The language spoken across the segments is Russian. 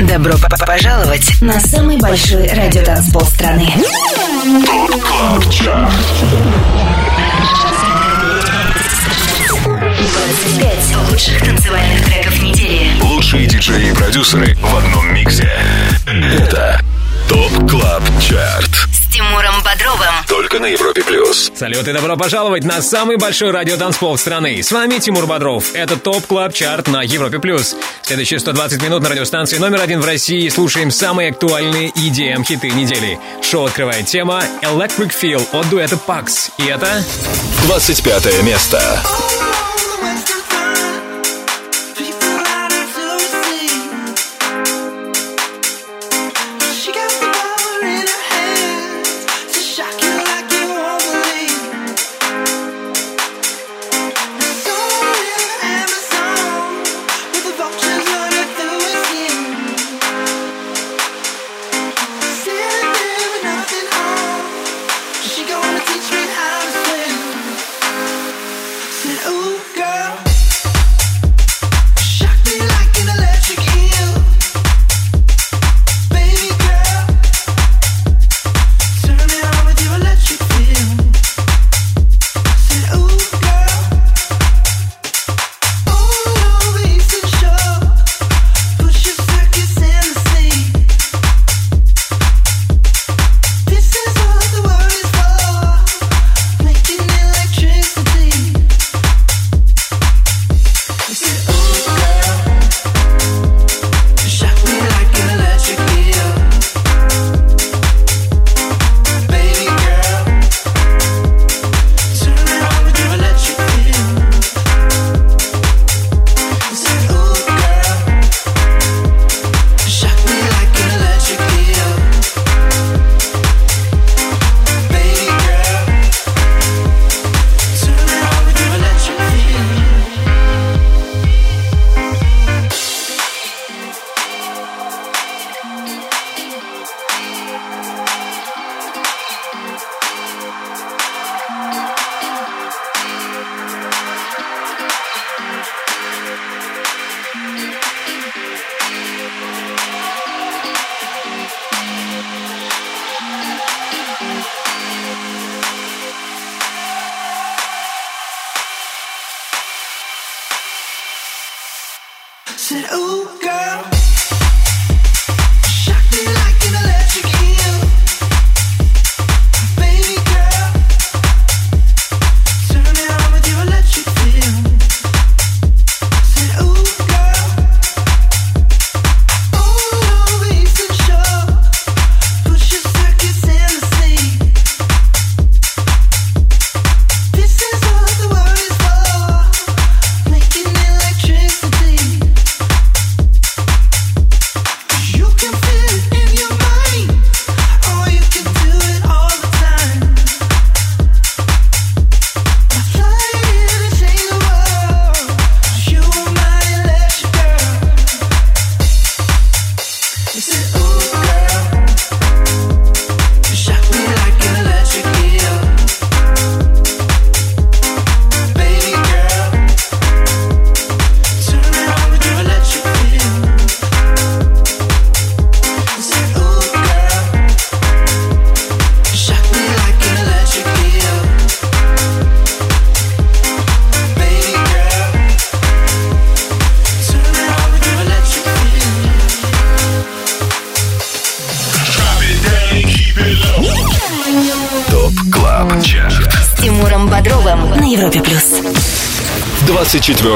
Добро пожаловать на самый большой радиотанцпол страны. Пять лучших. Лучшие диджеи и продюсеры в одном миксе. Это TOP CLUB CHART. Тимуром Бодровым. Только на Европе Плюс. Салют и добро пожаловать на самый большой радиотанцпол страны. С вами Тимур Бодров. Это Top Club Chart на Европе Плюс. Следующие 120 минут на радиостанции номер один в России слушаем самые актуальные EDM-хиты недели. Шоу открывает тема Electric Feel от дуэта Pax. И это... 25 место. Европе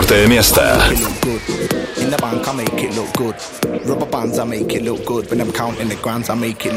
24 место. In the bank, I make it look good. Rubber bands, I make it look good. When I'm counting the grands, I make it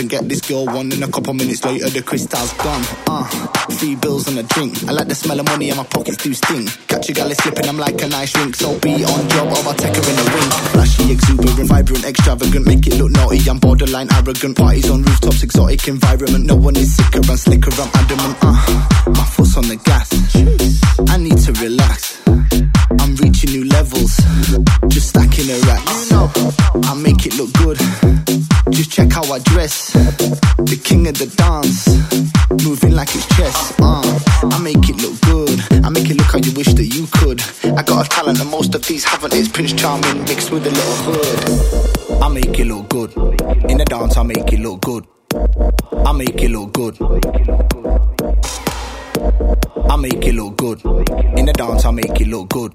and get this girl one. And a couple minutes later, the crystal's gone. Uh, three bills and a drink. I like the smell of money and my pockets do sting. Catch a gal slipping, I'm like a nice drink. So be on job or I'll take her in a ring. Flashy, exuberant, vibrant, extravagant. Make it look naughty, I'm borderline arrogant. Parties on rooftops, exotic environment. No one is sicker and slicker, I'm adamant. Charming mixed with a little hood. I make it look good, in the dance I make it look good. I make it look good. I make it look good. In the dance, I make it look good.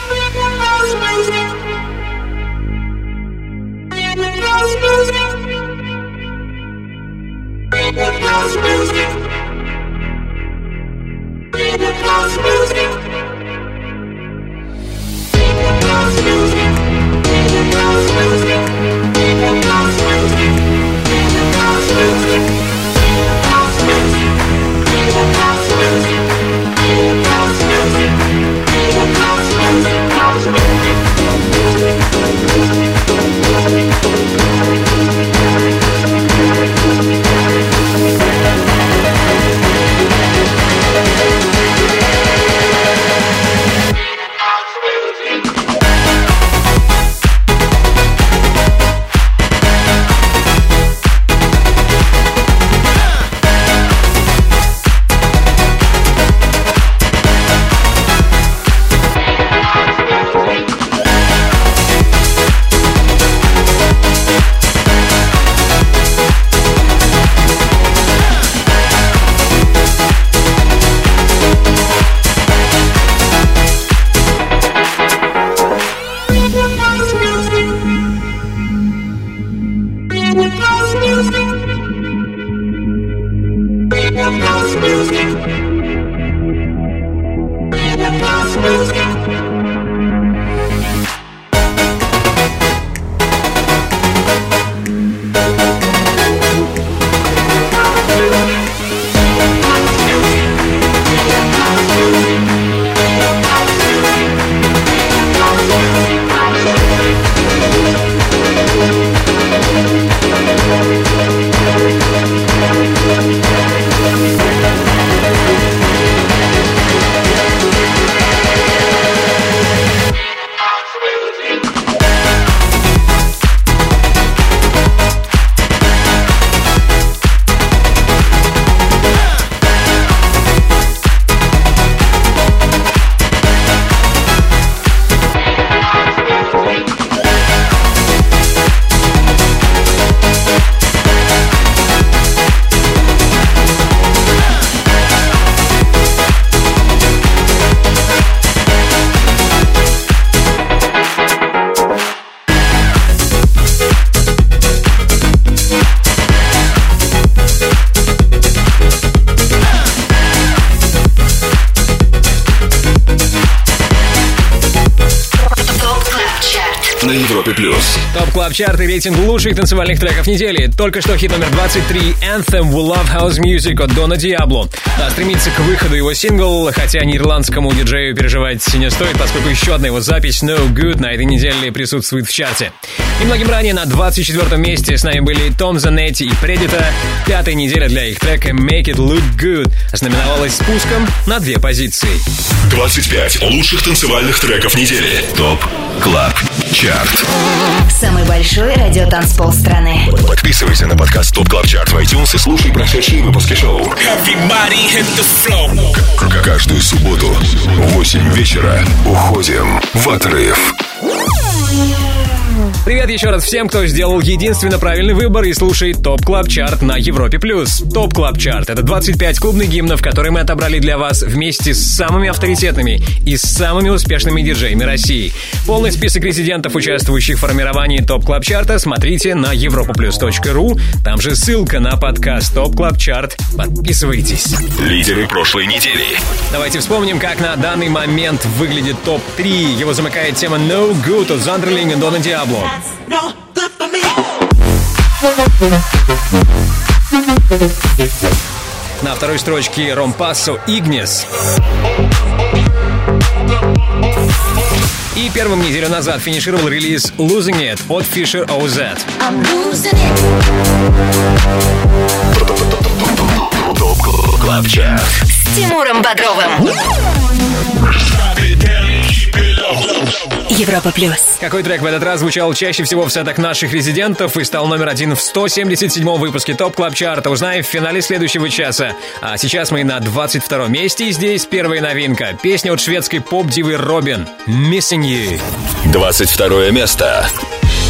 Club Chart и рейтинг лучших танцевальных треков недели. Только что хит номер 23 Anthem We Love House Music от Дона Диабло. А стремится к выходу его сингл, хотя нидерландскому диджею переживать не стоит, поскольку еще одна его запись No Good на этой неделе присутствует в чарте. Немногим ранее на 24 месте с нами были Том Занетти и Предитах. Пятая неделя для их трека Make It Look Good ознаменовалась спуском на две позиции. 25 лучших танцевальных треков недели. ТОП КЛАБ ЧАРТ Самый большой радиотанцпол страны. Подписывайся на подкаст TOP CLUB CHART в iTunes и слушай прошедшие выпуски шоу. Каждую субботу в 8 вечера уходим в отрыв. Привет еще раз всем, кто сделал единственно правильный выбор и слушает Top Club Chart на Европе+. плюс. Top Club Chart — это 25 клубных гимнов, которые мы отобрали для вас вместе с самыми авторитетными и самыми успешными диджеями России. Полный список резидентов, участвующих в формировании Top Club Chart а, смотрите на europaplus.ru. Там же ссылка на подкаст Top Club Chart. Подписывайтесь. Лидеры прошлой недели. Давайте вспомним, как на данный момент выглядит ТОП-3. Его замыкает тема No Good от Зандерлинга Дона Диабло. На второй строчке Rompasso Ignis. И первым неделю назад финишировал релиз Losing It от Fisher OZ. С Тимуром Бодровым. Европа плюс. Какой трек в этот раз звучал чаще всего в сетах наших резидентов и стал номер один в 177-м выпуске Top Club Chart а, узнаем в финале следующего часа. А сейчас мы на 22-м месте, и здесь первая новинка. Песня от шведской поп-дивы Робин «Missing You». 22 место. Baby,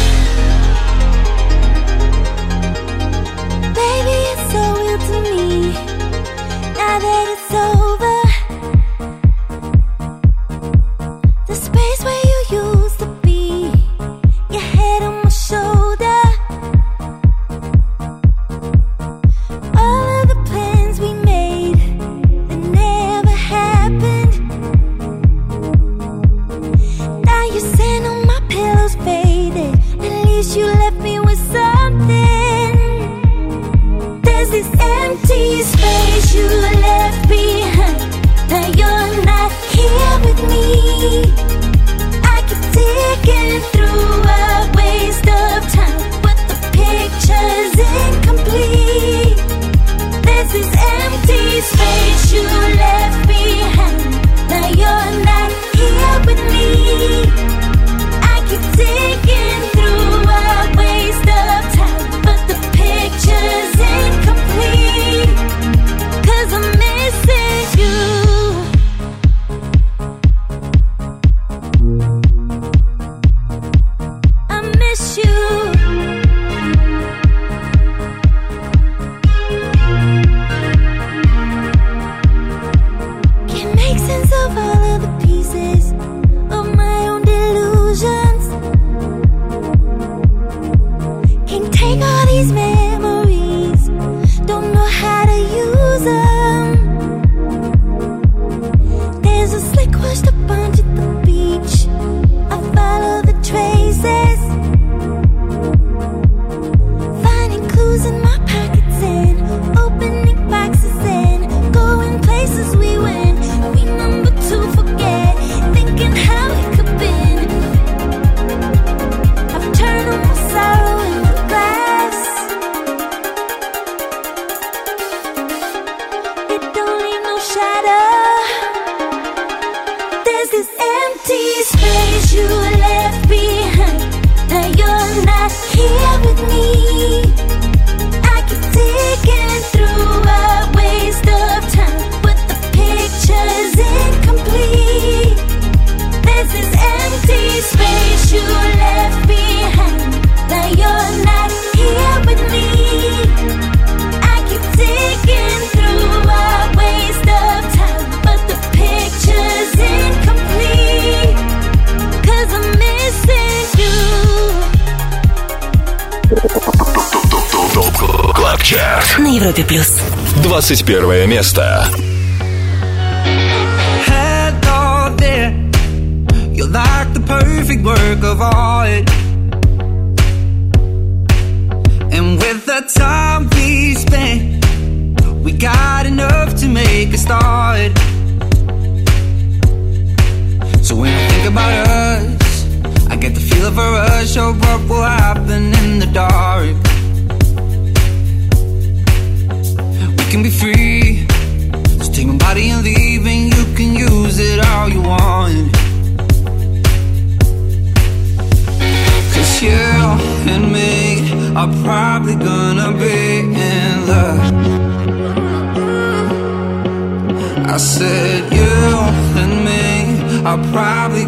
21 место.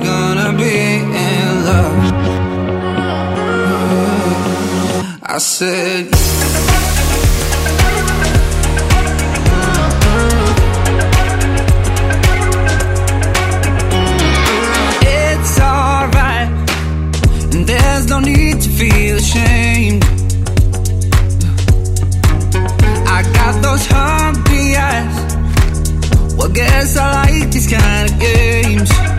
Gonna be in love. I said. It's alright, and there's no need to feel ashamed. I got those hungry eyes. Well, guess I like these kind of games.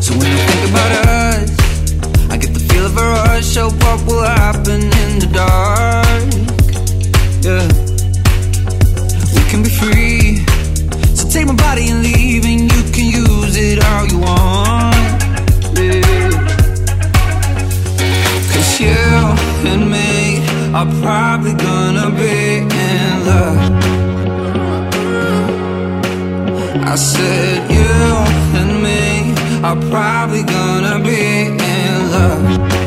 So when you think about us, I get the feel of a rush of what will happen in the dark. Yeah. We can be free. So take my body and leave, and you can use it how you want. You and me are probably gonna be in love. I said you and me are probably gonna be in love.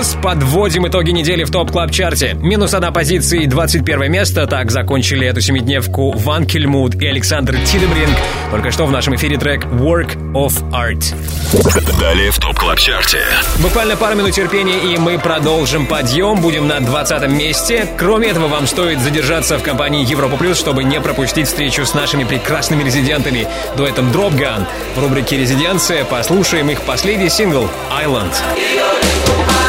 Плюс. Подводим итоги недели в Top Club Chart е. Минус одна позиция и 21 место. Так закончили эту семидневку Wankelmut и Александр Тилебринг. Только что в нашем эфире трек Work of Art. Далее в Top Club Chart е. Буквально пару минут терпения, и мы продолжим подъем. Будем на 20 месте. Кроме этого, вам стоит задержаться в компании Европа Плюс, чтобы не пропустить встречу с нашими прекрасными резидентами. Дуэтом Gun. В рубрике «Резиденция» послушаем их последний сингл «Island». Вот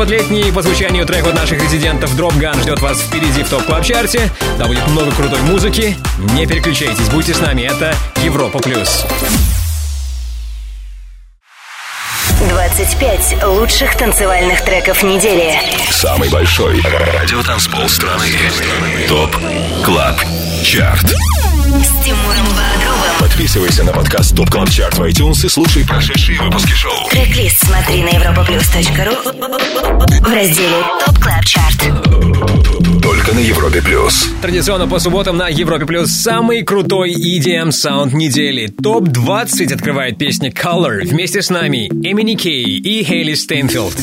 вот летний по звучанию трек от наших резидентов Drop Gun ждет вас впереди в топ клаб чарте Там будет много крутой музыки. Не переключайтесь, будьте с нами. Это Европа Плюс. 25 лучших танцевальных треков недели. Самый большой радиотанцпол страны. Top Club Chart. С Тимуром. Подписывайся на подкаст ТОП Клаб Чарт в iTunes и слушай прошедшие выпуски шоу. Трек-лист смотри на europaplus.ru в разделе TOP CLUB CHART. Только на Европе плюс. Традиционно по субботам на Европе Плюс самый крутой EDM саунд недели. Топ-20 открывает песня Color. Вместе с нами MNEK и Хейли Стейнфилд.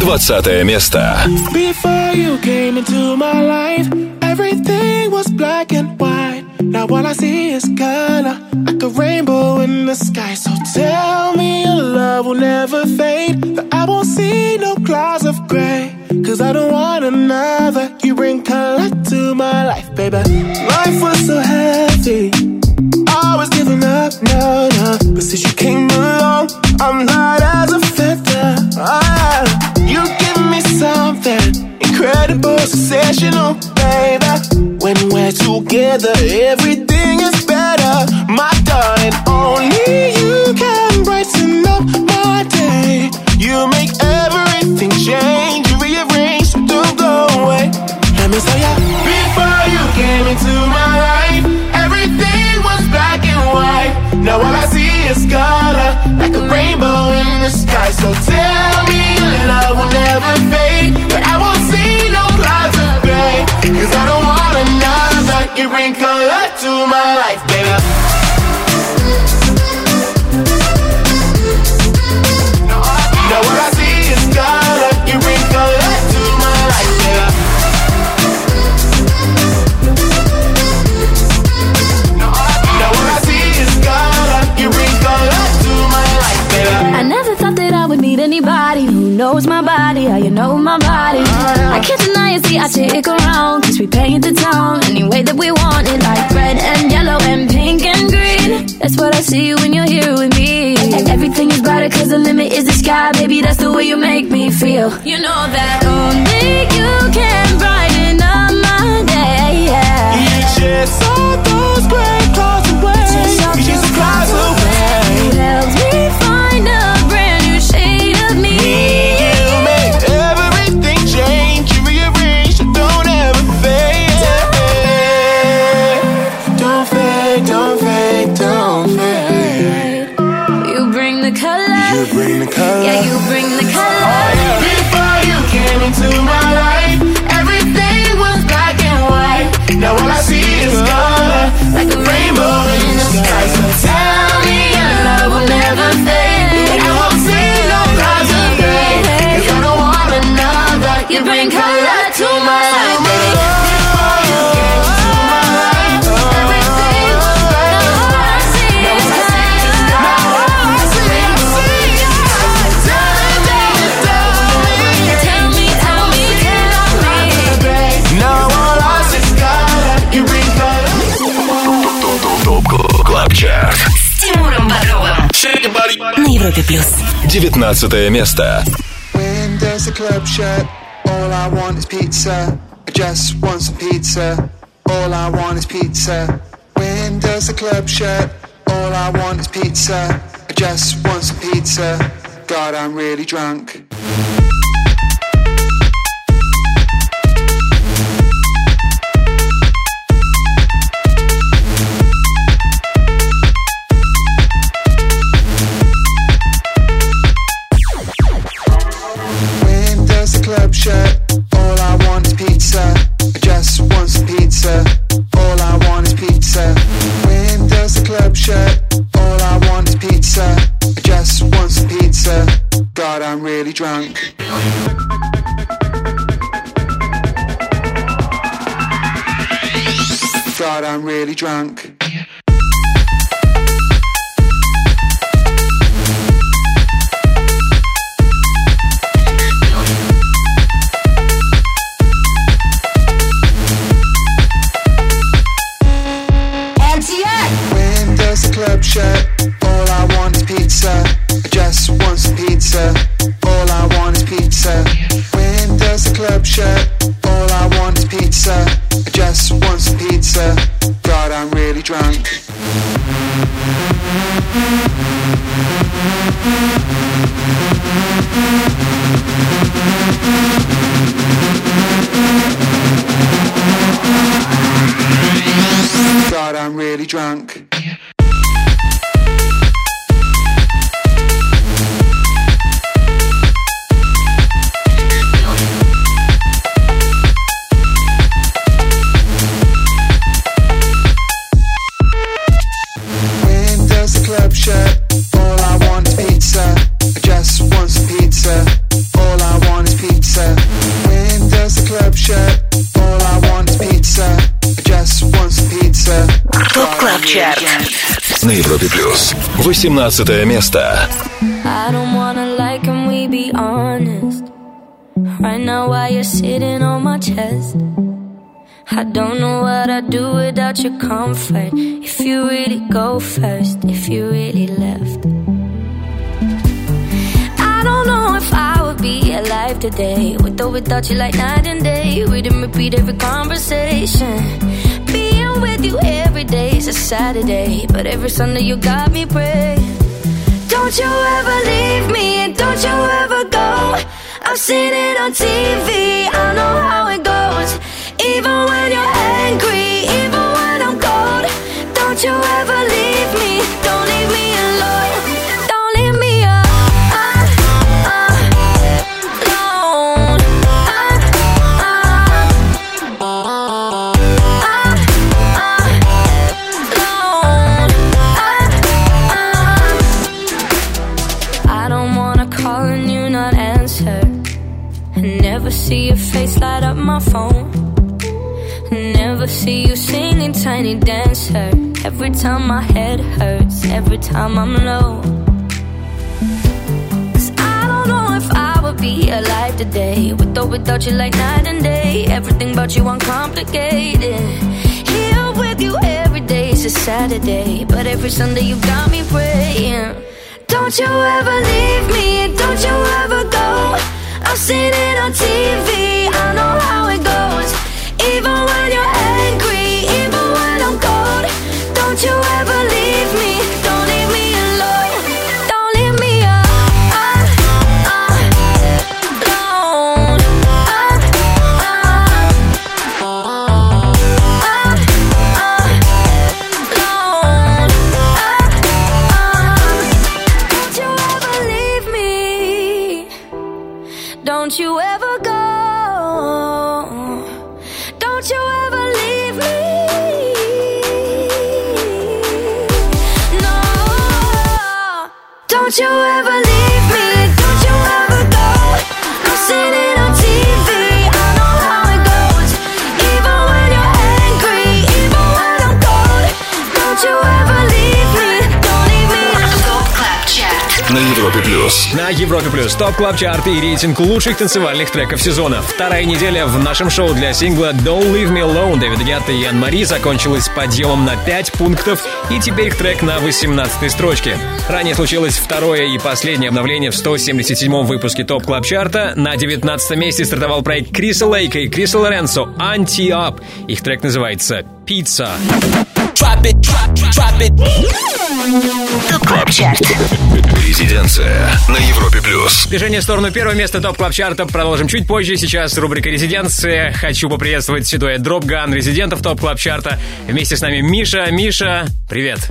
20 место. Before you came into my life, everything was black and white. Now all I see is color, like a rainbow in the sky. So tell me your love will never fade, that I won't see no clouds of gray. Cause I don't want another. You bring color to my life, baby. Life was so heavy. I was giving up, no, no. But since you came along, I'm light as a feather. Ah, you give me something incredible, sensational, baby. When we're together, everything better. My darling, only you can brighten up my day. You make everything change, you rearrange, don't go away. Let me tell ya, before you came into my life, everything was black and white. Now all I see is color, like a rainbow in the sky. So tell me love will never fade, but I won't You bring color to my life, baby. Now all I see is color. You bring color to my life, baby. Now all I see is color. You bring color to my life. I never thought that I would anybody who knows my body, how you know my body. See, I stick around. Cause we paint the town any way that we want it. Like red and yellow and pink and green. That's what I see when you're here with me. And everything is brighter cause the limit is the sky. Baby, that's the way you make me feel. You know that only you can brighten up my day. Yeah. You chase all those gray clouds away. You the clouds away. Me Европе плюс. 19 место. When does the club shut? All I want is pizza. I just want some pizza. All I want is pizza. When does the club shut? All I want is pizza. I just want some pizza. God, I'm really drunk. All I want is pizza. When does the club shut? All I want is pizza. I just want some pizza. God, I'm really drunk. God, I'm really drunk. 17 место. I don't wanna lie, can we be honest? Right now, why you're sitting on my chest? I don't know what I'd do without your comfort. If you really go first, if you really left. I don't know if I would be alive today. With or without you, like night and day. We didn't repeat every conversation. With you every day is a Saturday, but every Sunday you got me praying. Don't you ever leave me and don't you ever go. I've seen it on TV, I know how it goes. Even when you're angry, even when I'm cold. Don't you ever leave me, don't leave me alone. See you singing tiny dancer. Every time my head hurts, every time I'm low. 'Cause I don't know if I would be alive today. With or without you, like night and day. Everything about you uncomplicated. Here with you every day is a Saturday. But every Sunday you got me praying. Don't you ever leave me, don't you ever go. I've seen it on TV, I know how it goes. Even when you're Don't you ever плюс. На Европе Плюс Top Club Chart и рейтинг лучших танцевальных треков сезона. Вторая неделя в нашем шоу для сингла Don't Leave Me Alone Дэвида Гетта и Энн Мари закончилась подъемом на 5 пунктов, и теперь их трек на 18 строчке. Ранее случилось второе и последнее обновление в 177-м выпуске Top Club Chart а. На 19 месте стартовал проект Криса Лейка и Криса Лоренцо «Anti-Up». Их трек называется «Пицца». ТОП Чарт. Резиденция на Европе плюс. Движение в сторону первого места топ клаб чарта продолжим чуть позже. Сейчас рубрика «Резиденция». Хочу поприветствовать дуэт Дропган резидентов топ клаб чарта. Вместе с нами Миша. Миша, привет.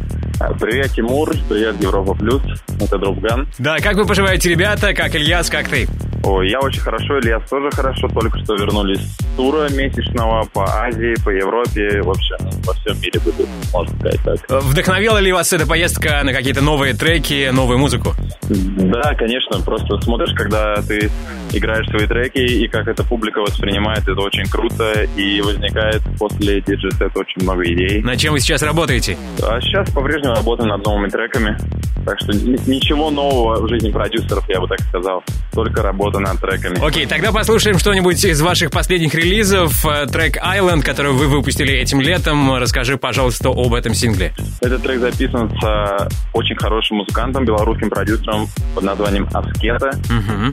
Привет, Тимур, привет, Европа Плюс, это Дропган. Да, как вы поживаете, ребята? Как Ильяс, как ты? Ой, я очень хорошо, Ильяс тоже хорошо, только что вернулись с тура месячного по Азии, по Европе, вообще во всем мире буду, можно сказать так. Вдохновила ли вас эта поездка на какие-то новые треки, новую музыку? Да, конечно, просто смотришь, когда ты играешь свои треки, и как эта публика воспринимает, это очень круто, и возникает после диджей-сета очень много идей. На чем вы сейчас работаете? А сейчас по-прежнему работаем над новыми треками, так что ни- ничего нового в жизни продюсеров, я бы так сказал, только работа над треками. Окей, тогда послушаем что-нибудь из ваших последних релизов. Э, Трек Island, который вы выпустили этим летом. Расскажи, пожалуйста, об этом сингле. Этот трек записан с очень хорошим музыкантом, белорусским продюсером под названием Аскета.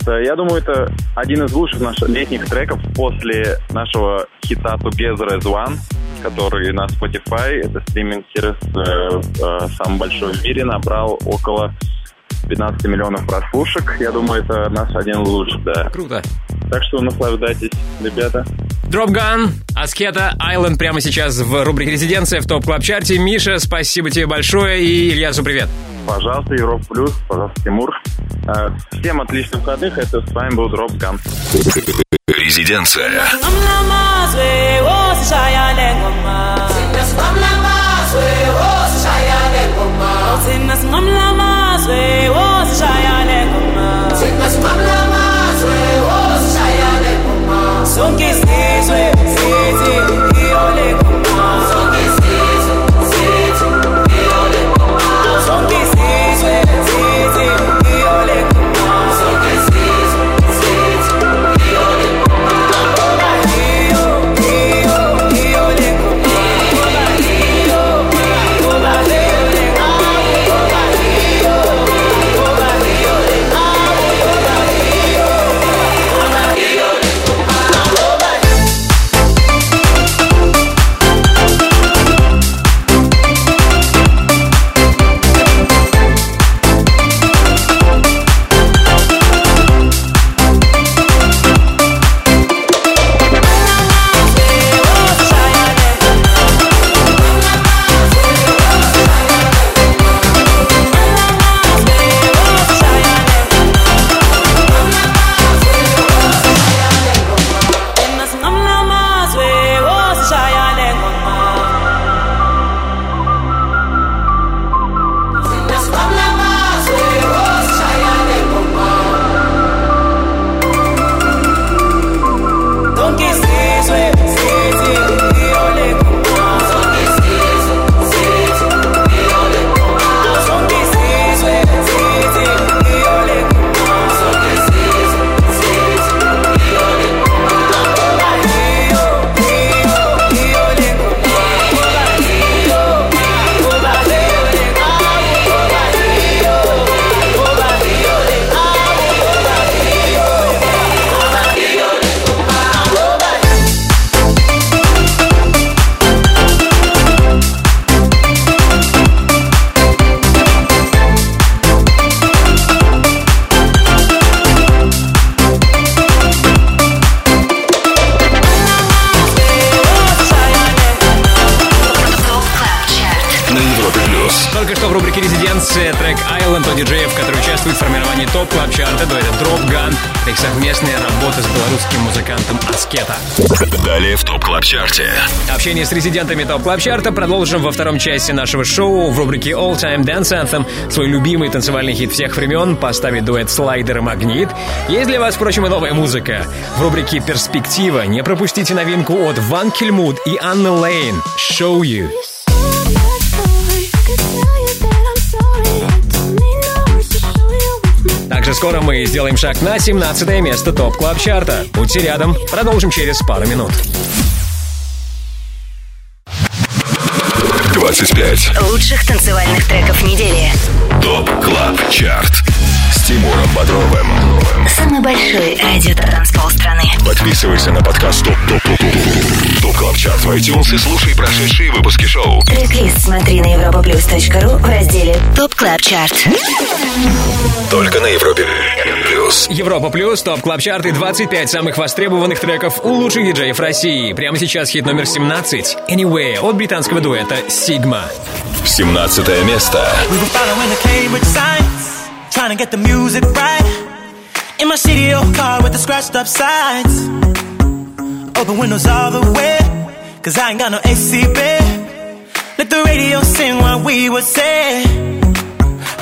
Да, Я думаю, это один из лучших наших летних треков после нашего хита Together as One, который на Spotify, это стриминг-сервис э, э, самый большой в мире, набрал около 15 миллионов прослушек. Я думаю, это наш один из лучших, да. Круто. Так что наслаждайтесь, ребята. Dropgun, Asketa, Island прямо сейчас в рубрике «Резиденция» в Top Club Chart е Миша, спасибо тебе большое и Ильясу привет. Пожалуйста, Европа Плюс, пожалуйста, Тимур. Э, Всем отличных выходных. Это с вами был Dropgun. Резиденция. Son que estés, чарта дуэта Dropgun. Их совместная работа с белорусским музыкантом Аскета. Далее в Top Club Chart е. Общение с резидентами Top Club Chart а продолжим во втором части нашего шоу в рубрике All Time Dance Anthem. Свой любимый танцевальный хит всех времен поставит дуэт Слайдер и Магнит. Есть для вас, впрочем, и новая музыка. В рубрике «Перспектива» не пропустите новинку от Wankelmut и Анны Лейн «Show You». Также скоро мы сделаем шаг на 17 место Top Club Chart а. Будьте рядом, продолжим через пару минут. 25. Лучших танцевальных треков недели. Top Club Chart. Тимуром Бодровым. Самый большой радиотанцпол страны. Подписывайся на подкаст Top Top Top Top Top Club Chart в iTunes и слушай прошедшие выпуски шоу. Трек-лист смотри на europaplus.ru в разделе Top Club Chart. Только на Европе Плюс. Европа Плюс, Top Club Chart и 25 самых востребованных треков у лучших диджеев России. Прямо сейчас хит номер 17 «Anyway» от британского дуэта «Sigma». 17 место. We trying to get the music right. In my shitty old car with the scratched up sides. Open windows all the way, cause I ain't got no AC, babe. Let the radio sing what we would say.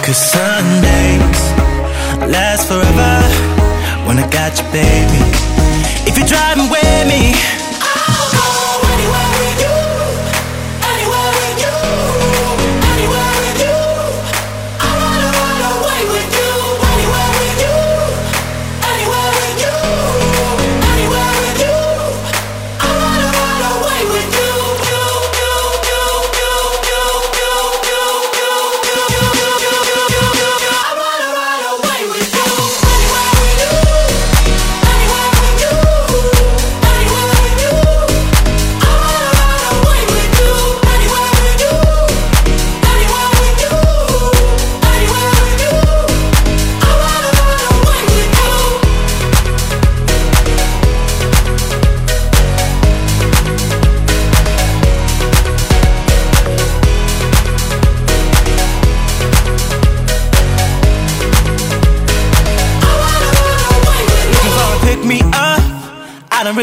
Cause Sundays last forever when I got you, baby. If you're driving with me,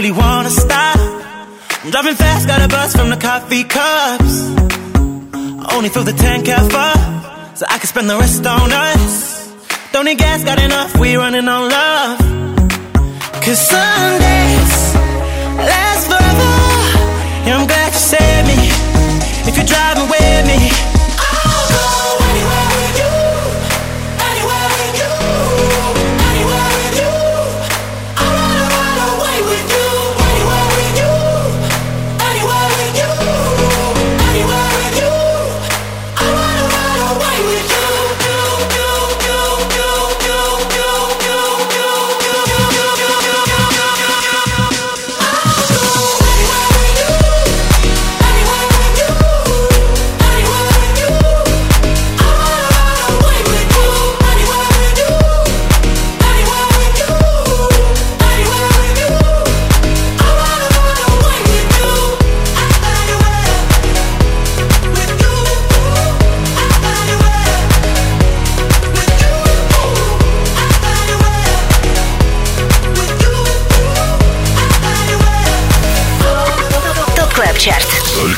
really wanna stop. I'm driving fast, got a bus from the coffee cups. I Only fill the tank half up, so I can spend the rest on us. Don't need gas, got enough, we running on love. Cause Sundays last forever. And I'm glad you saved me. If you're driving with me,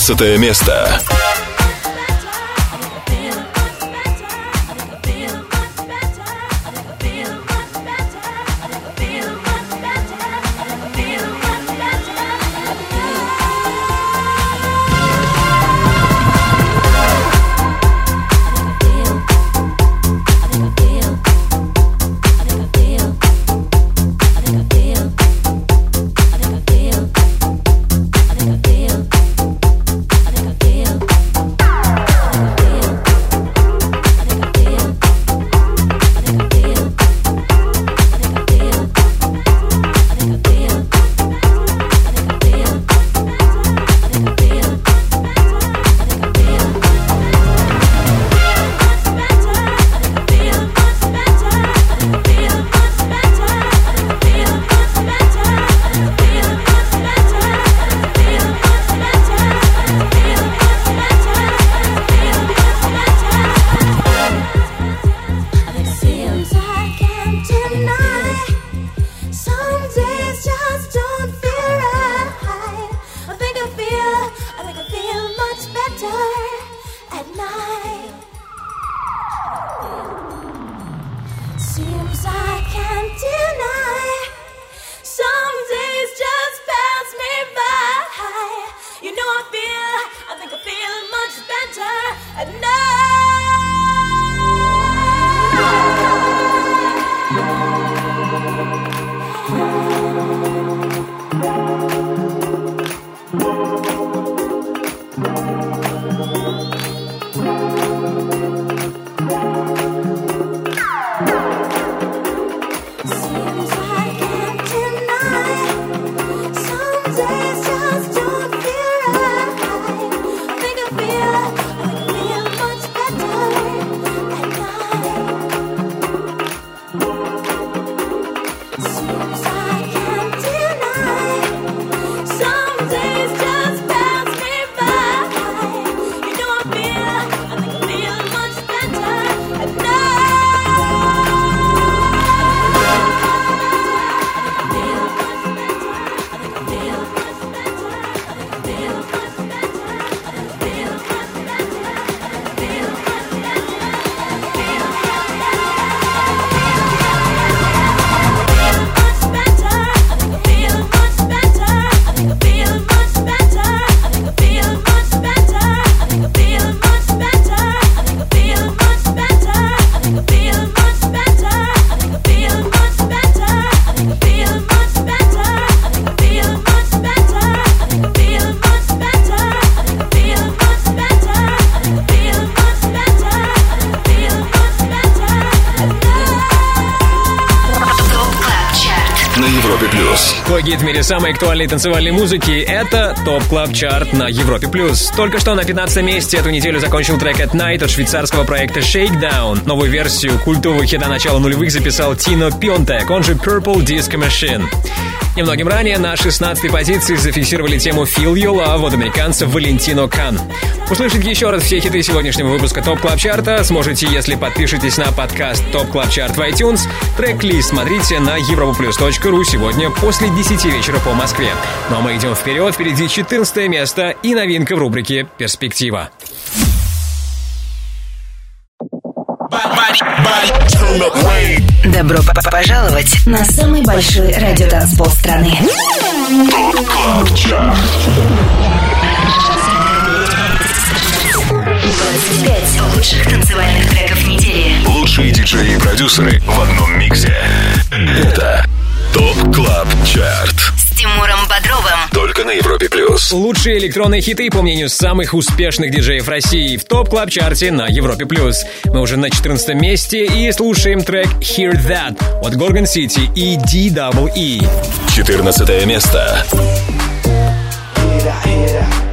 15 место. Самой актуальной танцевальной музыки — это Top Club Chart на Европе плюс. Только что на 15 месте эту неделю закончил трек At Night от швейцарского проекта Shakedown. Новую версию культового хита начала нулевых записал Тино Пионтек, он же Purple Disco Machine. Немногим ранее на 16-й позиции зафиксировали тему Feel Your Love от американца Валентино Кан. Услышать еще раз все хиты сегодняшнего выпуска Top Club Chart а сможете, если подпишетесь на подкаст Top Club Chart в iTunes. Трек-лист смотрите на europoplus.ru сегодня после 10 вечера по Москве. Ну а мы идем вперед, впереди 14 место и новинка в рубрике «Перспектива». Добро пожаловать на самый большой радиотанцпол страны. 25 лучших танцевальных треков недели. Лучшие диджеи и продюсеры в одном миксе. Это Top Club Chart. С Тимуром Бодровым. Только на Европе плюс. Лучшие электронные хиты, по мнению самых успешных диджеев России, в Top Club Chart е на Европе плюс. Мы уже на 14 месте и слушаем трек Hear That от Gorgon City и DWE. 14 место. I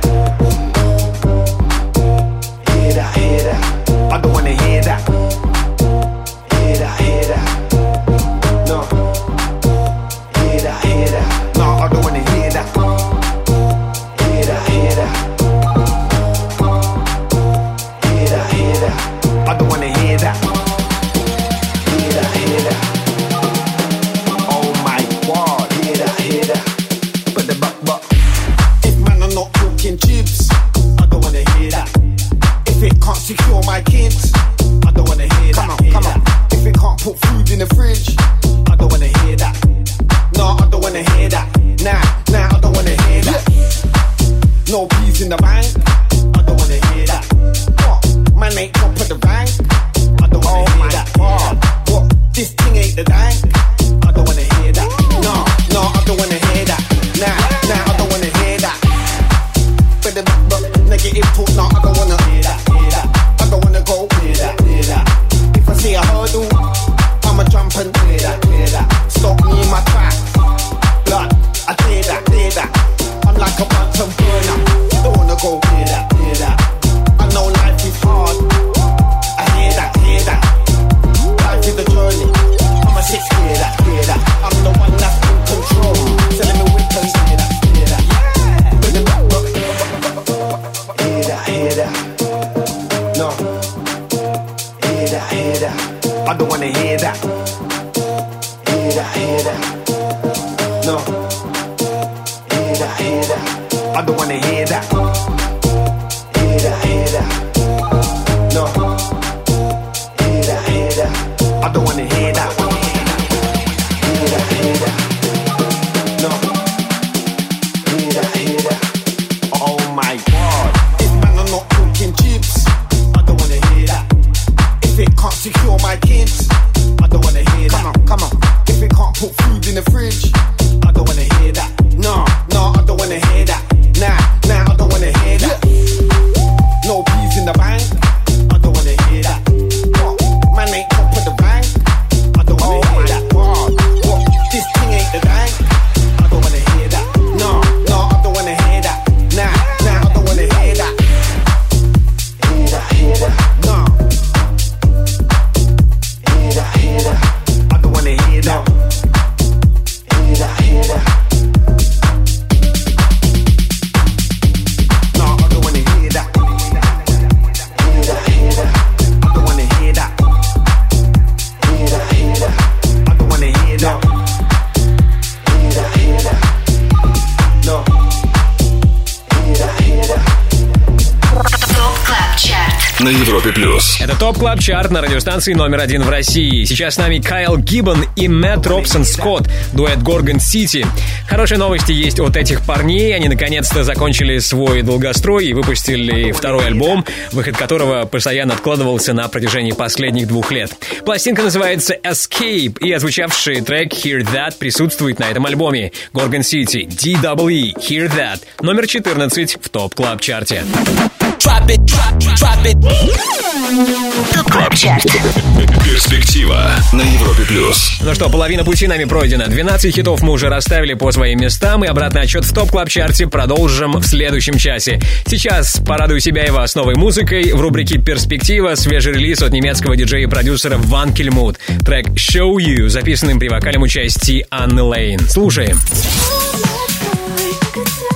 Chart на радиостанции номер один в России. Сейчас с нами Кайл Гиббон и Мэтт Робсон Скотт, дуэт Gorgon City. Хорошие новости есть от этих парней. Они наконец-то закончили свой долгострой и выпустили второй альбом, выход которого постоянно откладывался на протяжении последних двух лет. Пластинка называется Escape, и отзвучавший трек Hear That присутствует на этом альбоме. Горгон Сити, DWE, Hear That, номер 14 в Top Club Chart е. Drop it, drop, drop it. ТОП Клаб Чарт. Перспектива на Европе плюс. Ну что, половина пути нами пройдена. 12 хитов мы уже расставили по своим местам, и обратный отсчет в Top Club Chart е продолжим в следующем часе. Сейчас порадую себя и вас новой музыкой. В рубрике «Перспектива» свежий релиз от немецкого диджея и продюсера Wankelmut. Трек «Show You», записанным при вокальном участии Анны Лейн. Слушаем. на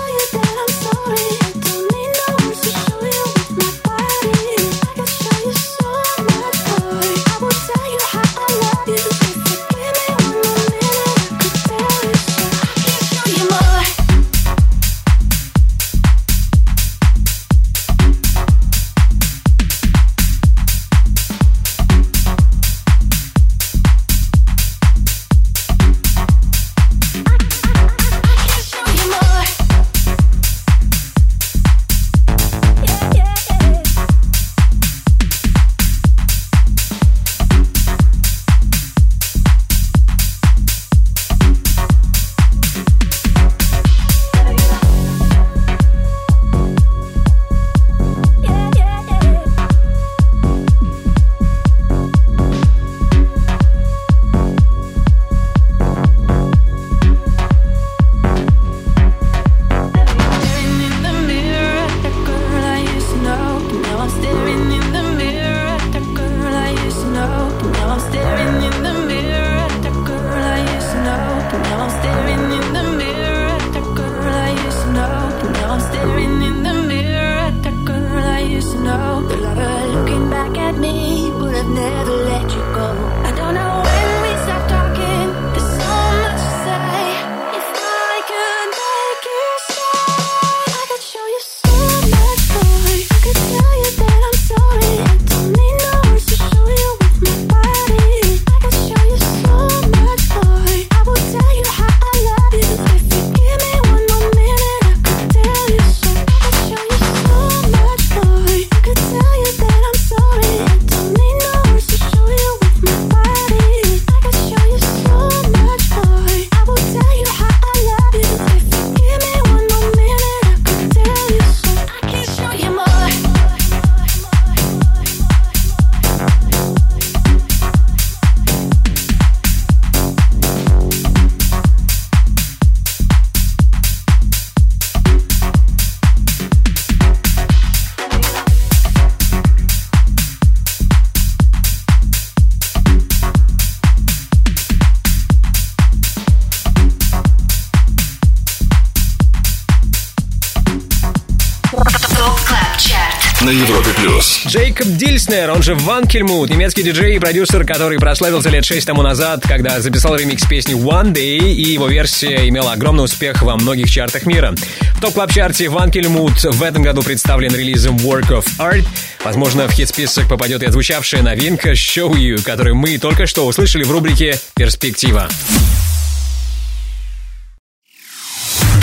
Дильснер, он же Wankelmut, немецкий диджей и продюсер, который прославился лет шесть тому назад, когда записал ремикс песни One Day, и его версия имела огромный успех во многих чартах мира. В Top Club Chart е Wankelmut в этом году представлен релизом Work of Art. Возможно, в хит-список попадет и отзвучавшая новинка Show You, которую мы только что услышали в рубрике «Перспектива».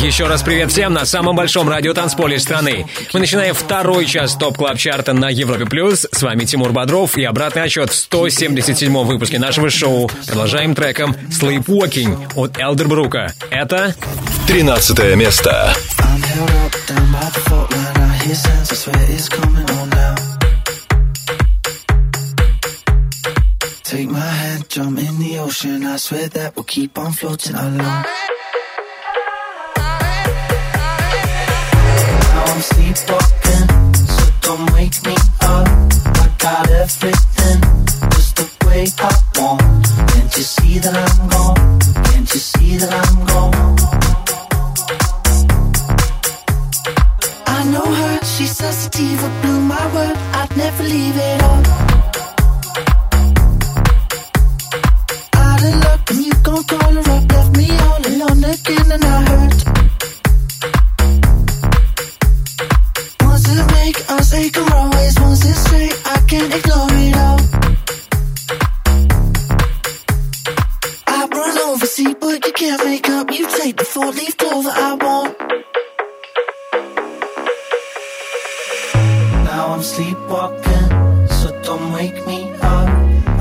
Еще раз привет всем на самом большом радиотанцполе страны. Мы начинаем второй час Top Club Chart а на Европе Плюс. С вами Тимур Бодров и обратный отсчет в 177-м выпуске нашего шоу. Продолжаем треком Sleepwalking от Элдербрука. Это 13 место. Take my hand, jump in the ocean. I swear that we'll keep on floating alone. Again, and I hurt. Us take her always, once it's straight, I can't ignore it all. I run over, see, but you can't make up. You take the four leaf clover I want. Now I'm sleepwalking, so don't wake me up.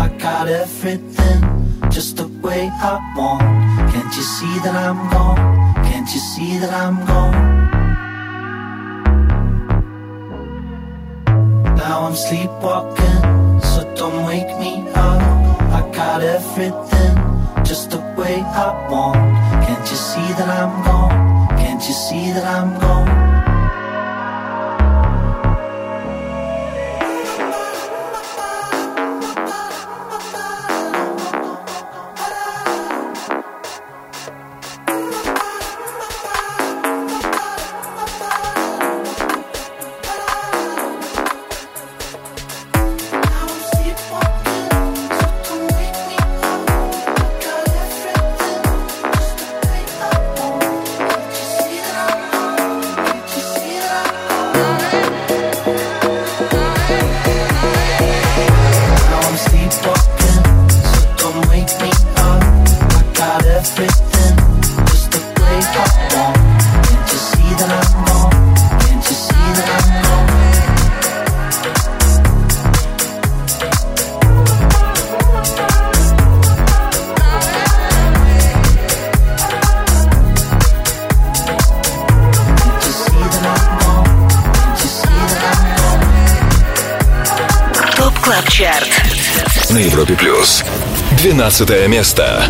I got everything just the way I want. Can't you see that I'm gone? Can't you see that I'm gone? Now I'm sleepwalking, so don't wake me up. I got everything just the way I want. Can't you see that I'm gone? Can't you see that I'm gone? На Европе плюс. 12 место.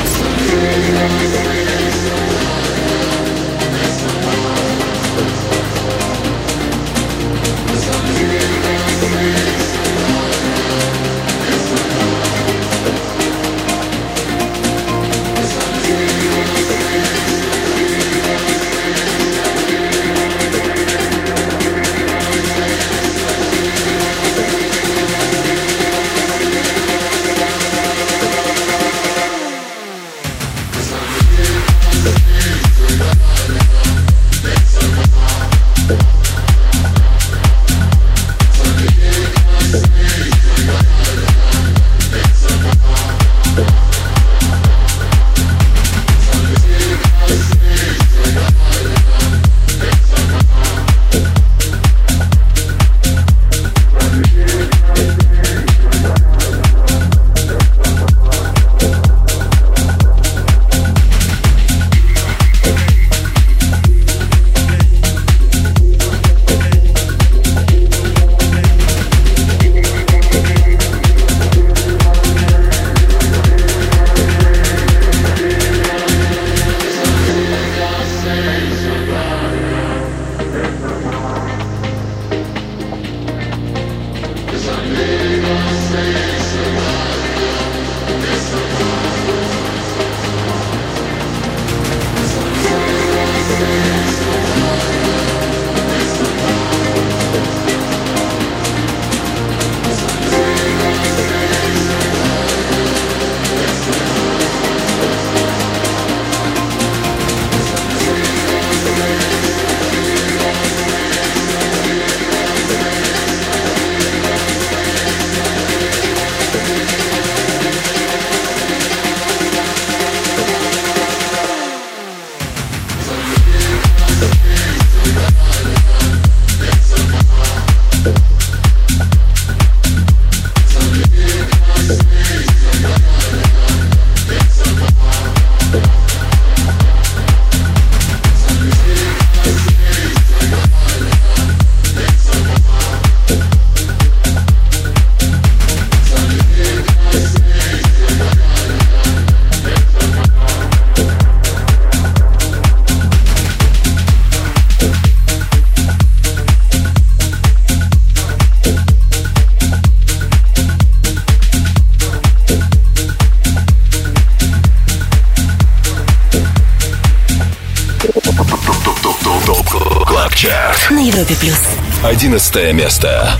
Клабчарт на Европе плюс. 11 место.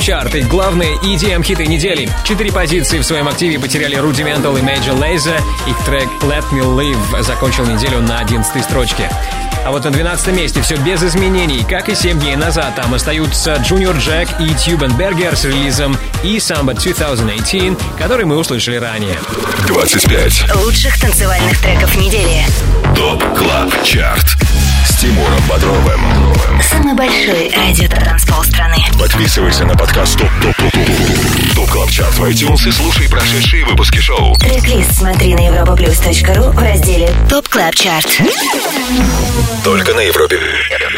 топ-чарты, главные EDM-хиты недели. Четыре позиции в своем активе потеряли Rudimental и Major Lazer. Их трек Let Me Live закончил неделю на 11 строчке. А вот на 12 месте все без изменений, как и 7 дней назад. Там остаются Junior Jack и Tube & Berger с релизом E Samba 2018, который мы услышали ранее. 25 лучших танцевальных треков недели. Top Club Chart. Тимуром Бодровым. Самый большой радиотанцпол страны. Подписывайся на подкаст Top Top Top Top Top Club Chart в iTunes и слушай прошедшие выпуски шоу. трек смотри на europaplus.ru в разделе Top Club Chart. Только на Европе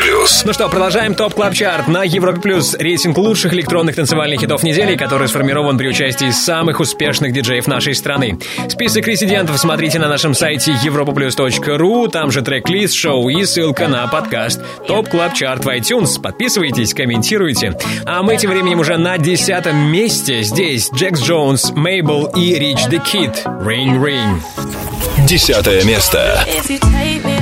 Плюс. Ну что, продолжаем Top Club Chart на Европе Плюс. Рейтинг лучших электронных танцевальных хитов недели, который сформирован при участии самых успешных диджеев нашей страны. Список резидентов смотрите на нашем сайте europaplus.ru. Там же трек-лист, шоу и ссылка на подкаст. Top Club Chart в iTunes. Подписывайтесь, комментируйте. А мы тем временем уже на десятом месте. Здесь Jax Jones, Mabel и Rich The Kid. Ring Ring. Десятое место. If you take me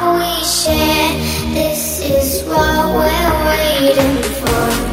waiting for.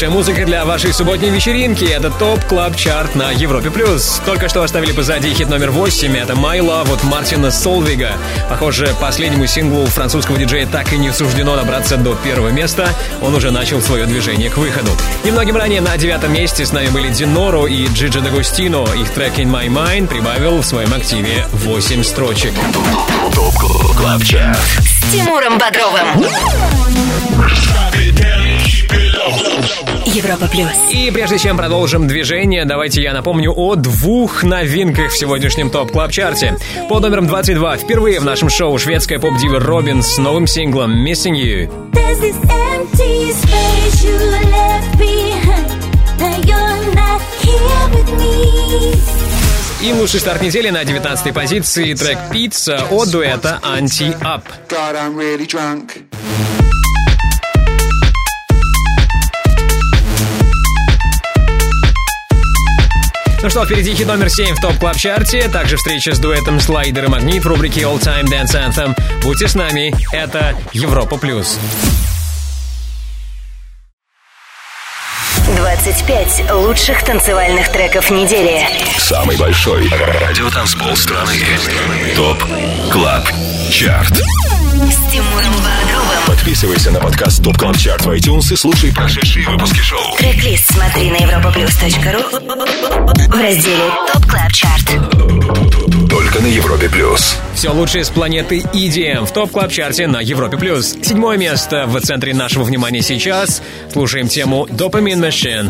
Лучшая музыка для вашей субботней вечеринки — это Top Club Chart на Европе плюс. Только что оставили позади хит номер 8 — это «My Love» от Мартина Солвига. Похоже, последнему синглу французского диджея так и не суждено добраться до первого места. Он уже начал свое движение к выходу. Немногим ранее на девятом месте с нами были Dynoro и Gigi D'Agostino. Их трек «In My Mind» прибавил в своем активе 8 строчек. Top Club Chart. С Тимуром Бодровым. Европа плюс. И прежде чем продолжим движение, давайте я напомню о двух новинках в сегодняшнем Top Club Chart е. Под номером 22 впервые в нашем шоу шведская поп-дива Robyn с новым синглом «Missing You». И лучший старт недели на 19 позиции трек «Pizza» от дуэта «Anti Up». God, Ну что, впереди хит номер 7 в Top Club Chart е, также встреча с дуэтом Слайдер и Магнит в рубрике All Time Dance Anthem. Будьте с нами, это Европа Плюс. 25 лучших танцевальных треков недели. Самый большой радиотанцпол страны. Top Club Chart. С Тимуром Бодровым. Подписывайся на подкаст Top Club Chart в iTunes и слушай прошедшие выпуски шоу. Трек-лист смотри на europaplus.ru в разделе Top Club Chart. Только на Европе плюс. Все лучшее с планеты EDM в Top Club Чарте на Европе Плюс. Седьмое место в центре нашего внимания сейчас. Слушаем тему Dopamine Machine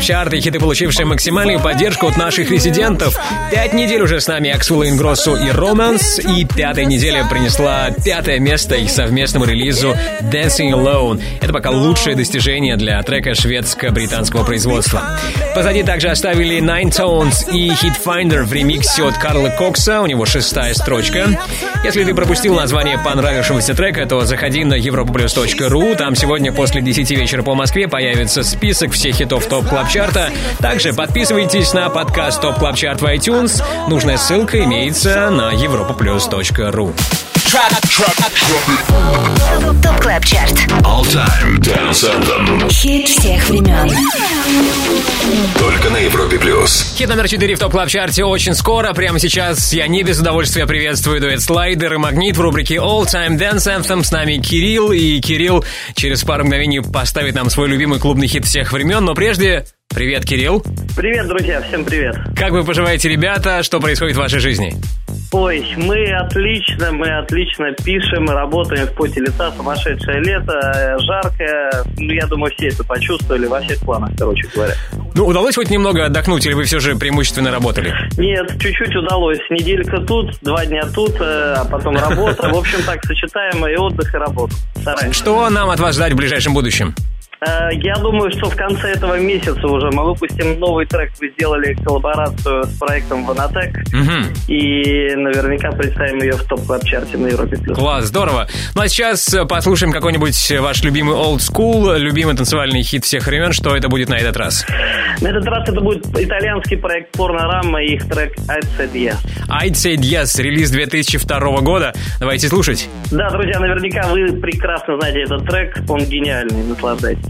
Top Club Chart и хиты, получившие максимальную поддержку от наших резидентов. Пять недель уже с нами Axwell Ingrosso и RØMANS, и пятая неделя принесла пятое место их совместному релизу Dancing Alone. Это пока лучшее достижение для трека шведско-британского производства. Позади также оставили Nine Tones и Hit Finder в ремиксе от Карла Кокса, у него шестая строчка. Если ты пропустил название понравившегося трека, то заходи на europaplus.ru. Там сегодня после 10 вечера по Москве появится список всех хитов Top Club Чарта. Также подписывайтесь на подкаст Top Club Chart в iTunes. Нужная ссылка имеется на europaplus.ru. Top Club Chart. All Time Dance Anthem. Хит всех времен. Только на Европе плюс. Хит номер 4 в Top Club Чарте очень скоро. Прямо сейчас я не без удовольствия приветствую дуэт Слайдер и Магнит в рубрике All Time Dance Anthem. С нами Кирилл. И Кирилл через пару мгновений поставит нам свой любимый клубный хит всех времен. Но прежде... Привет, Кирилл. Привет, друзья, всем привет. Как вы поживаете, ребята? Что происходит в вашей жизни? Ой, мы отлично, мы отлично пишем, работаем в поте лица, сумасшедшее лето, э, жаркое. Ну, я думаю, все это почувствовали во всех планах, короче говоря. Ну, удалось хоть немного отдохнуть, или вы все же преимущественно работали? Нет, чуть-чуть удалось. Неделька тут, два дня тут, э, а потом работа. В общем, так, сочетаемо и отдых, и работа. Стараемся. Что нам от вас ждать в ближайшем будущем? Э, Я думаю, что в конце этого месяца уже мы выпустим новый трек. Вы сделали коллаборацию с проектом Ванатек. И наверняка представим ее в топ клаб чарте на Европе. Класс, здорово. Ну а сейчас э, послушаем какой-нибудь ваш любимый old school, любимый танцевальный хит всех времен. Что это будет на этот раз? На этот раз это будет итальянский проект Порнорама и их трек I'd Said Yes. I'd Say Yes, релиз 2002 года. Давайте слушать. Да, друзья, наверняка вы прекрасно знаете этот трек. Он гениальный, наслаждайтесь.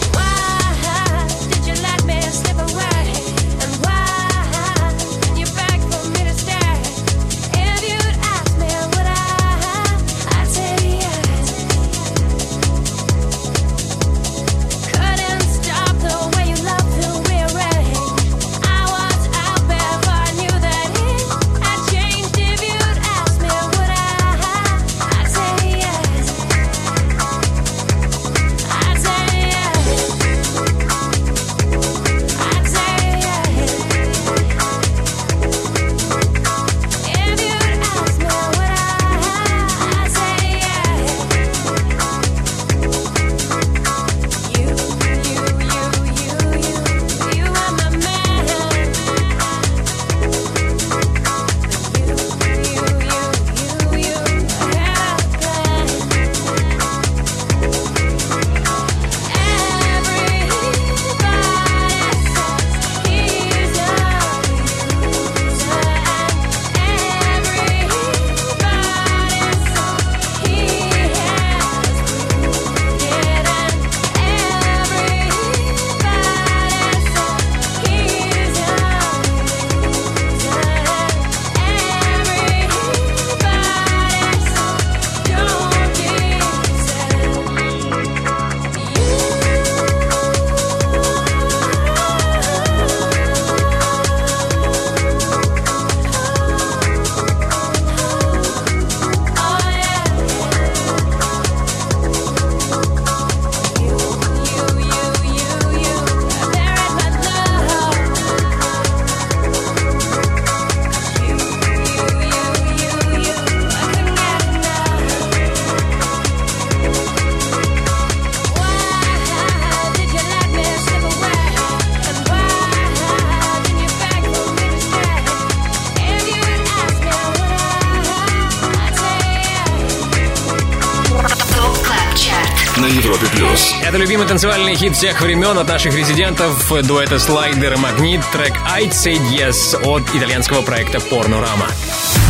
Европе плюс. Это любимый танцевальный хит всех времен от наших резидентов дуэта Слайдер и Магнит, трек I'd Say Yes от итальянского проекта Pornorama.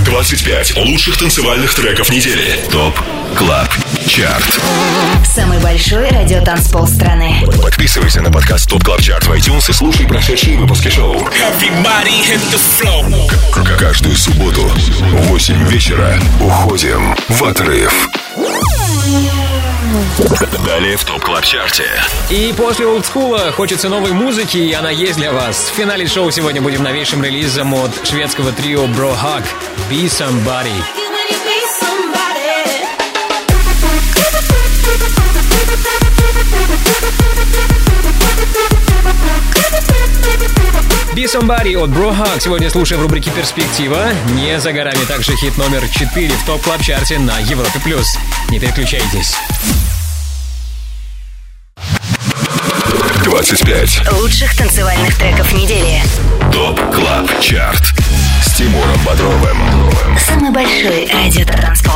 25 лучших танцевальных треков недели. Top Club Chart. Самый большой радиотанцпол страны. Подписывайся на подкаст Top Club Chart в iTunes и слушай прошедшие выпуски шоу. К- Каждую субботу в 8 вечера уходим в отрыв. Далее в Top Club Чарте. И после олдскула хочется новой музыки, и она есть для вас. В финале шоу сегодня будем новейшим релизом от шведского трио Bro Hug Be Somebody. Be Somebody от Bro Hug сегодня слушаем в рубрике «Перспектива». Не за горами также хит номер 4 в Top Club Чарте на Европе+. плюс. Не переключайтесь. 25 лучших танцевальных треков недели. ТОП КЛАБ ЧАРТ с Тимуром Бодровым. Самый большой радио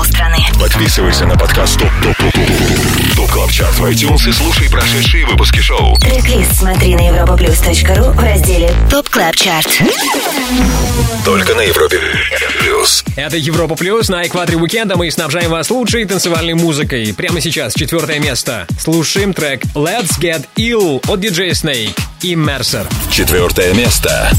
страны. Подписывайся на подкаст ТОП ТОП ТОП ТОП ТОП КЛАБ ЧАРТ в iTunes и слушай прошедшие выпуски шоу. Трек-лист смотри на europaplus.ru в разделе ТОП КЛАБ ЧАРТ. Только на Европе Плюс. Это Европа Плюс. На экваторе уикенда мы снабжаем вас лучшей танцевальной музыкой. Прямо сейчас четвертое место. Слушаем трек «Let's Get Ill» от диджея Snake и Mercer. Четвертое место.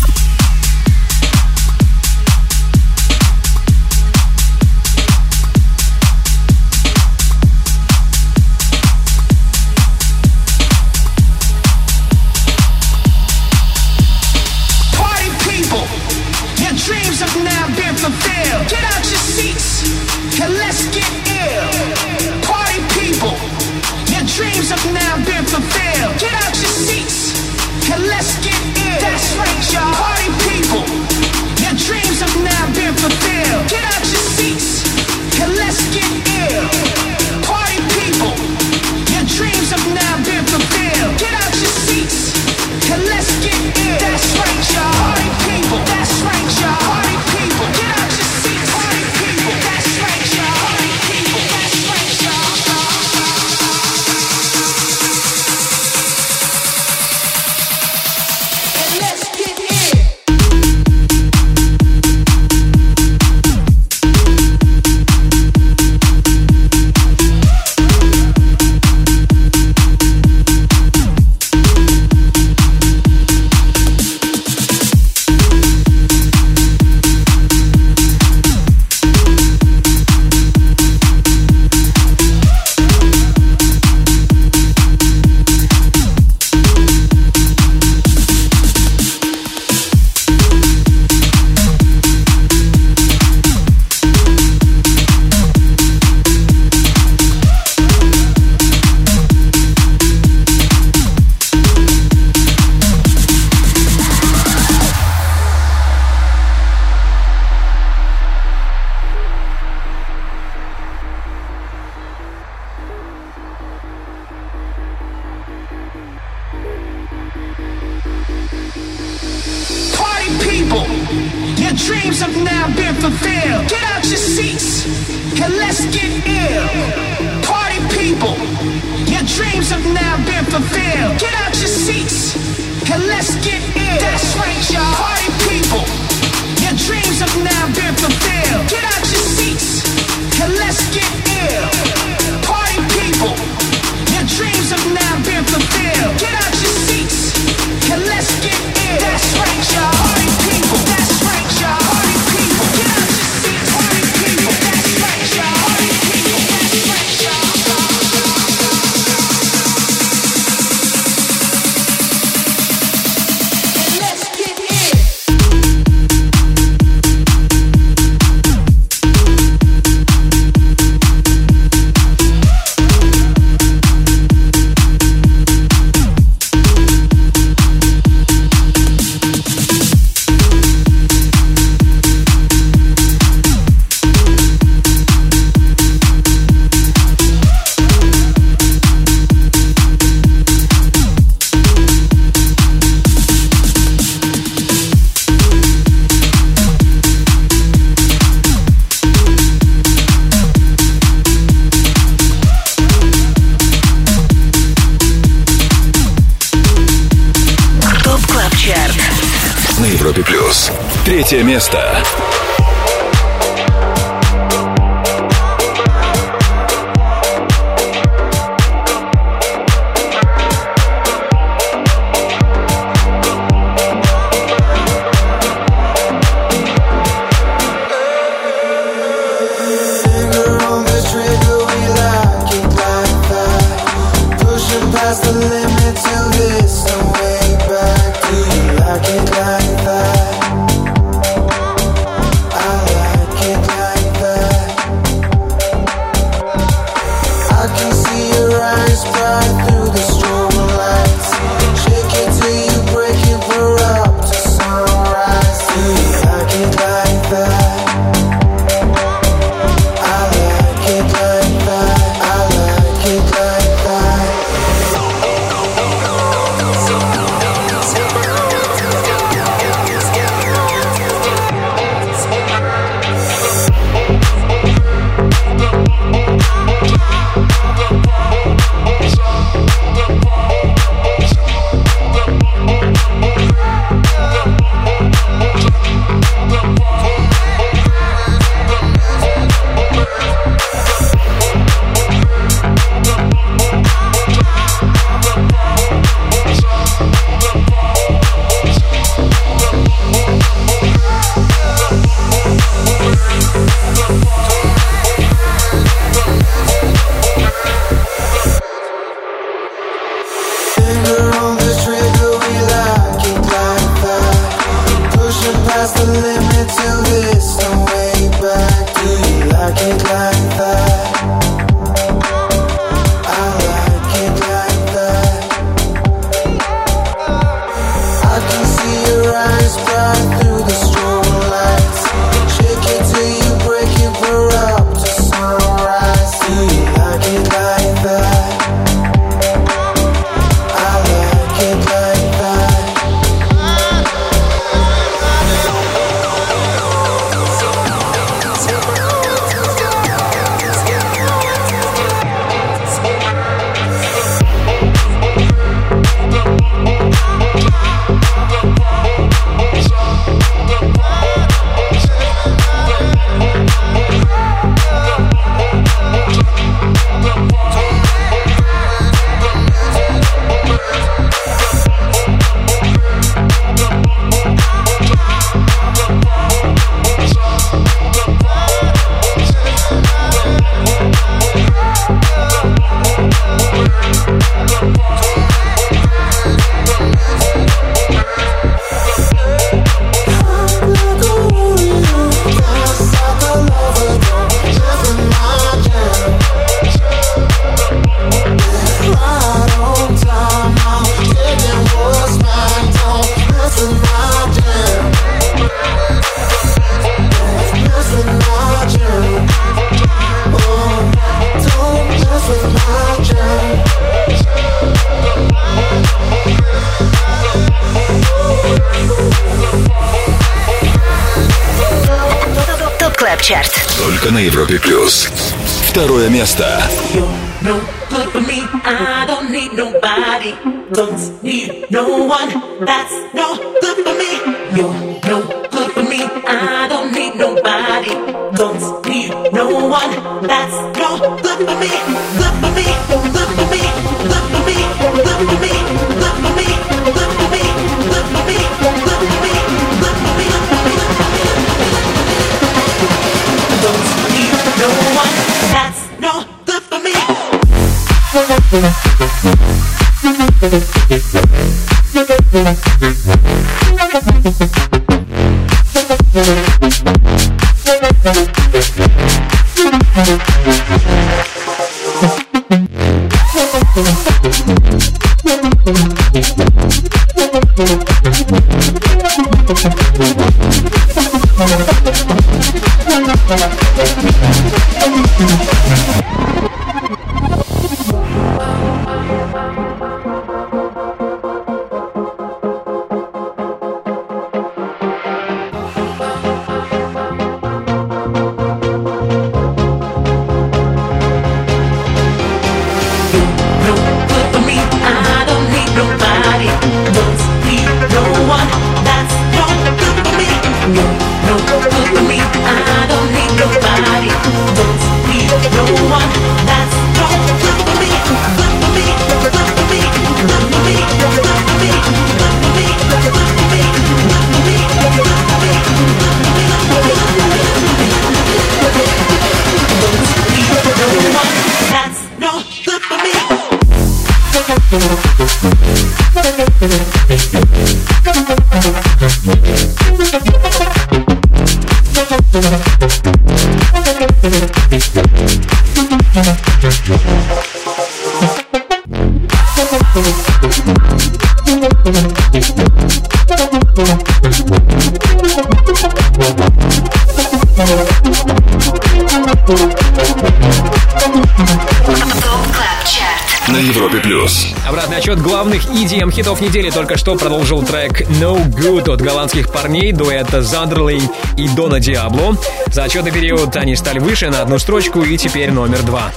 Хитов недели только что продолжил трек No Good от голландских парней дуэта Zonderling и Дона Диабло. За отчетный период они стали выше на одну строчку и теперь номер два.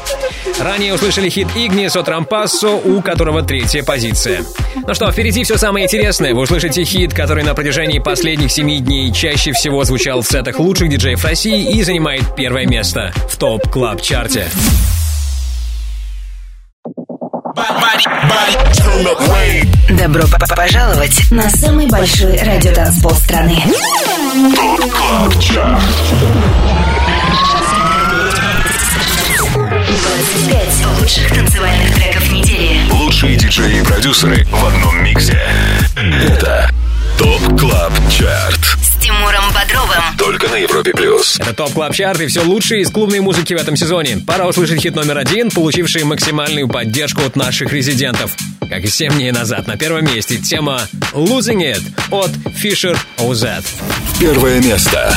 Ранее услышали хит Ignis от Rompasso, у которого третья позиция. Ну что, впереди все самое интересное. Вы услышите хит, который на протяжении последних семи дней чаще всего звучал в сетах лучших диджеев России и занимает первое место в Top Club Чарте. Добро п- п- пожаловать на самый большой радиотанцпол страны. 25 лучших танцевальных треков недели. Лучшие диджеи и продюсеры в одном миксе. Это Top Club Chart. С Тимуром Бодровым Бодровым. Только на Европе плюс. Это Top Club Chart и все лучшее из клубной музыки в этом сезоне. Пора услышать хит номер один, получивший максимальную поддержку от наших резидентов. Как и 7 дней назад на первом месте тема «Losing It» от Fisher OZ. Первое место.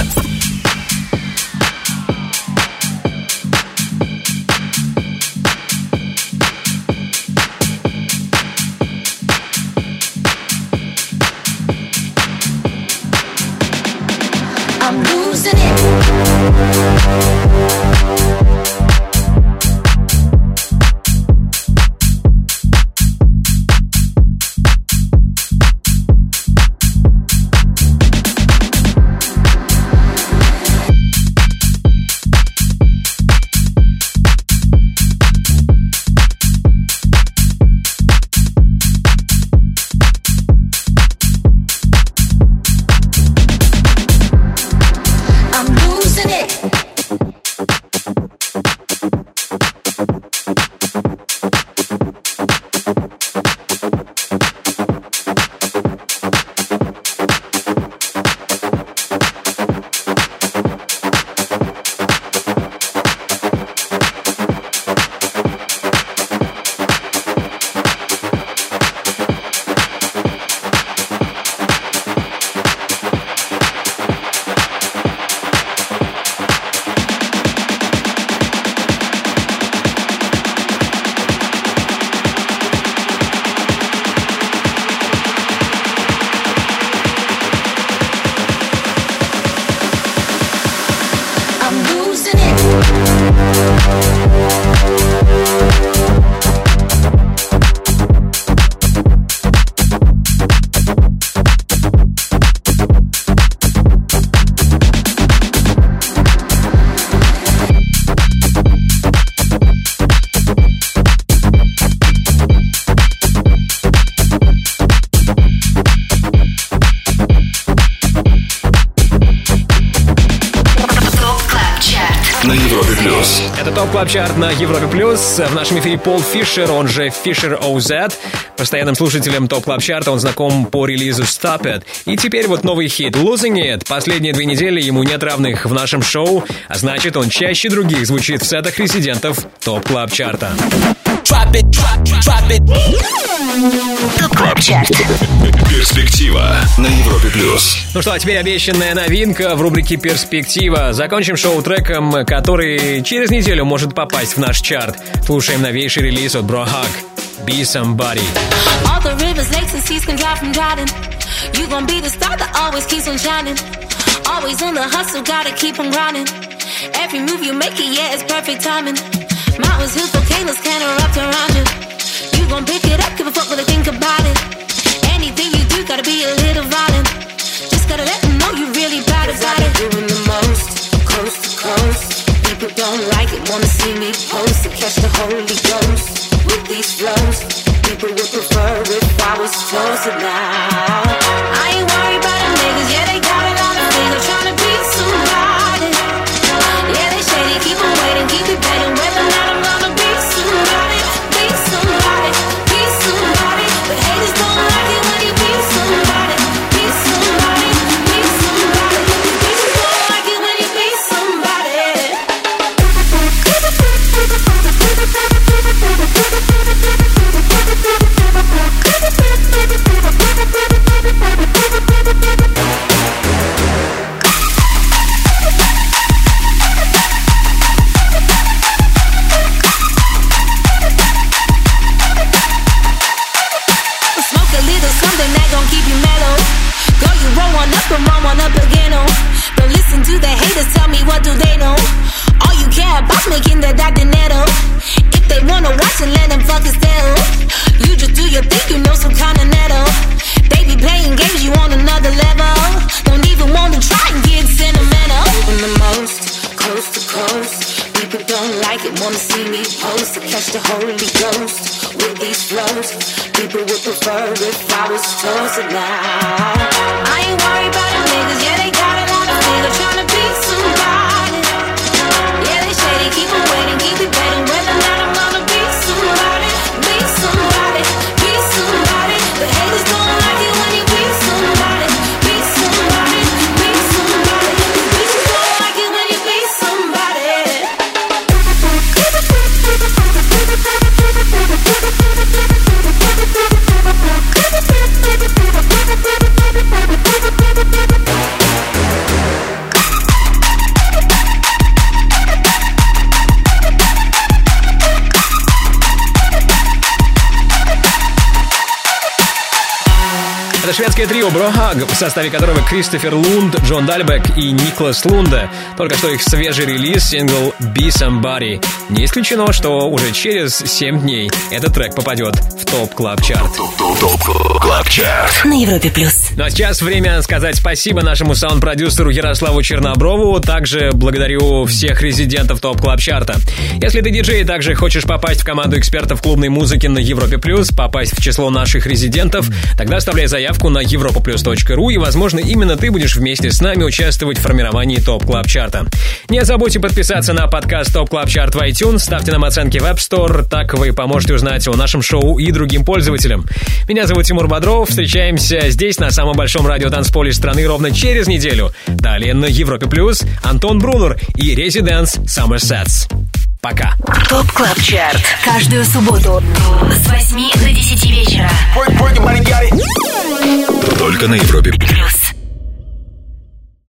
Club Chart на Европе Плюс. В нашем эфире Пол Фишер, он же Fisher OZ. Постоянным слушателем Top Club Чарта он знаком по релизу Stop It. И теперь вот новый хит Losing It. Последние две недели ему нет равных в нашем шоу, а значит он чаще других звучит в сетах резидентов Top Club Чарта. Drop it, drop, drop it. Top Club Chart. Перспектива на Европе плюс. Ну что, а теперь обещанная новинка в рубрике «Перспектива». Закончим шоу треком, который через неделю может попасть в наш чарт. Слушаем новейший релиз от Bro Hug «Be Somebody». All the rivers, lakes, and seas can dry from drowning. You gon' be the star that always keeps on shining. Always on the hustle, gotta keep on grinding. Every move you make it, yeah, it's perfect timing. Mountains, hills, volcanoes can erupt around you. Gon' pick it up, give a fuck what they think about it. Anything you do, gotta be a little violent. Just gotta let them know you really bad about it. Doing the most, coast to coast. People don't like it, wanna see me post to catch the Holy Ghost with these flows. People would prefer if I was closer now. Шведское трио Bro Hug, в составе которого Кристофер Лунд, Джон Дальбек и Никлас Лунда. Только что их свежий релиз, сингл «Be Somebody». Не исключено, что уже через 7 дней этот трек попадет в Top Club Chart. На Европе плюс. Ну а сейчас время сказать спасибо нашему саунд-продюсеру Ярославу Черноброву. Также благодарю всех резидентов Top Club Чарта Если ты диджей и также хочешь попасть в команду экспертов клубной музыки на Европе плюс, попасть в число наших резидентов, тогда оставляй заявку на europaplus.ru и, возможно, именно ты будешь вместе с нами участвовать в формировании Top Club Чарта Не забудьте подписаться на подкаст Top Club Chart в iTunes, ставьте нам оценки в App Store, так вы поможете узнать о нашем шоу и другим пользователям. Меня зовут Тимур Бодров, встречаемся здесь, на самом большом радиотанцполе страны, ровно через неделю. Далее на Европе Плюс Антон Брунер и Residents Summer Sets. Пока. Top Club Chart. Каждую субботу с 8 до 10 вечера. Только на Европе Плюс.